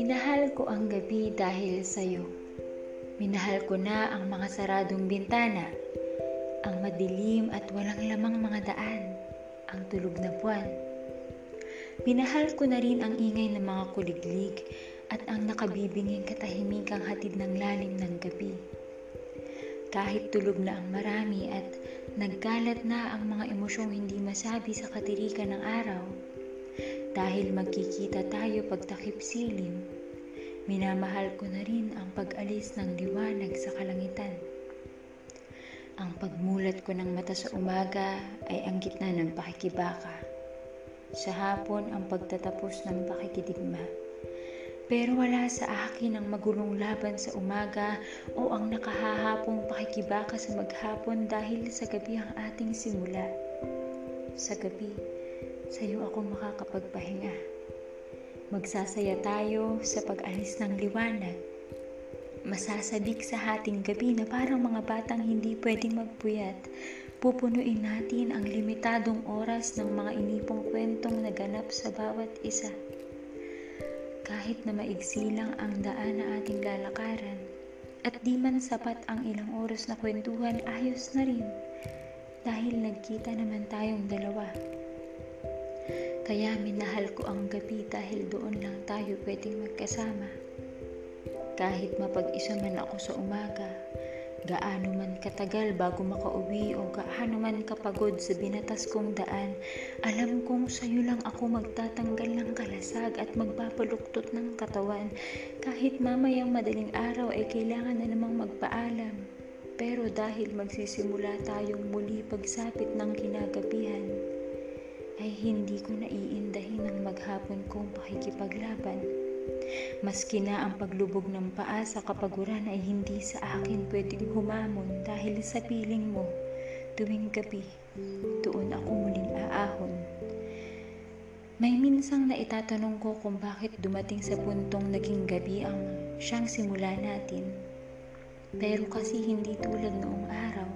Minahal ko ang gabi dahil sa'yo. Minahal ko na ang mga saradong bintana, ang madilim at walang lamang mga daan, ang tulog na buwan. Minahal ko na rin ang ingay ng mga kuliglig at ang nakabibinging katahimikang hatid ng lalim ng gabi. Kahit tulog na ang marami at nagkalat na ang mga emosyong hindi masabi sa katirikan ng araw, dahil magkikita tayo pagtakip silim, minamahal ko na rin ang pag-alis ng liwanag sa kalangitan. Ang pagmulat ko ng mata sa umaga ay ang gitna ng pakikibaka. Sa hapon ang pagtatapos ng pakikidigma. Pero wala sa akin ang magulong laban sa umaga o ang nakahahapong pakikibaka sa maghapon dahil sa gabi ang ating simula. Sa gabi, sa iyo ako makakapagpahinga. Magsasaya tayo sa pag-alis ng liwanag. Masasabik sa hating gabi na parang mga batang hindi pwedeng magpuyat. Pupunuin natin ang limitadong oras ng mga inipong kwentong naganap sa bawat isa. Kahit na maigsi lang ang daan na ating lalakaran, at di man sapat ang ilang oras na kwentuhan, ayos na rin. Dahil nagkita naman tayong dalawa. Kaya minahal ko ang gabi dahil doon lang tayo pwedeng magkasama. Kahit mapag-isa man ako sa umaga, gaano man katagal bago makauwi o gaano man kapagod sa binatas kong daan, alam kong sa'yo lang ako magtatanggal ng kalasag at magpapaluktot ng katawan. Kahit mamayang madaling araw ay kailangan na namang magpaalam. Pero dahil magsisimula tayong muli pagsapit ng kinagabihan, ay hindi ko naiindahin ang maghapon kong pakikipaglaban. Maski na ang paglubog ng paa sa kapaguran ay hindi sa akin pwedeng humamon dahil sa piling mo tuwing gabi, doon ako muling aahon. May minsang na itatanong ko kung bakit dumating sa puntong naging gabi ang siyang simula natin. Pero kasi hindi tulad noong araw,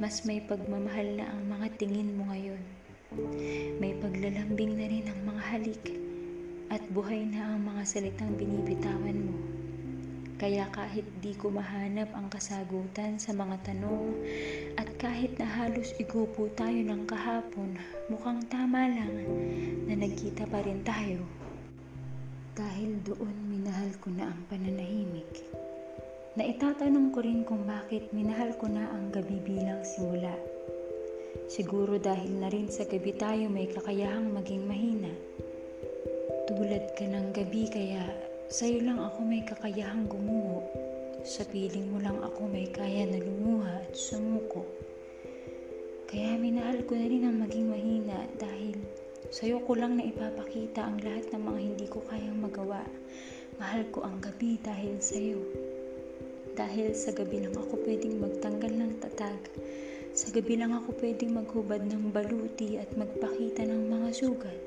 mas may pagmamahal na ang mga tingin mo ngayon. May paglalambing na rin ang mga halik at buhay na ang mga salitang binibitawan mo. Kaya kahit di ko mahanap ang kasagutan sa mga tanong at kahit na halos igupo tayo ng kahapon, mukhang tama lang na nagkita pa rin tayo. Dahil doon minahal ko na ang pananahimik. Na itatanong ko rin kung bakit minahal ko na ang gabi bilang simula. Siguro dahil na rin sa gabi tayo may kakayahang maging mahina. Tulad ka ng gabi kaya sa'yo lang ako may kakayahang gumuho. Sa piling mo lang ako may kaya na lumuha at sumuko. Kaya minahal ko na rin ang maging mahina dahil sa'yo ko lang na ipapakita ang lahat ng mga hindi ko kayang magawa. Mahal ko ang gabi dahil sa'yo. Dahil sa gabi lang ako pwedeng tatag sa gabi lang ako pwedeng maghubad ng baluti at magpakita ng mga sugat.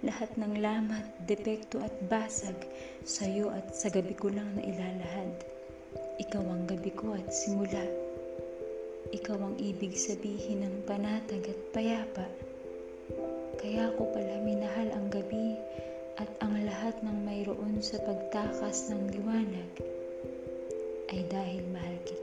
Lahat ng lamat, depekto at basag sa'yo at sa gabi ko lang na ilalahad. Ikaw ang gabi ko at simula. Ikaw ang ibig sabihin ng panatag at payapa. Kaya ko pala minahal ang gabi at ang lahat ng mayroon sa pagtakas ng liwanag ay dahil mahal kita.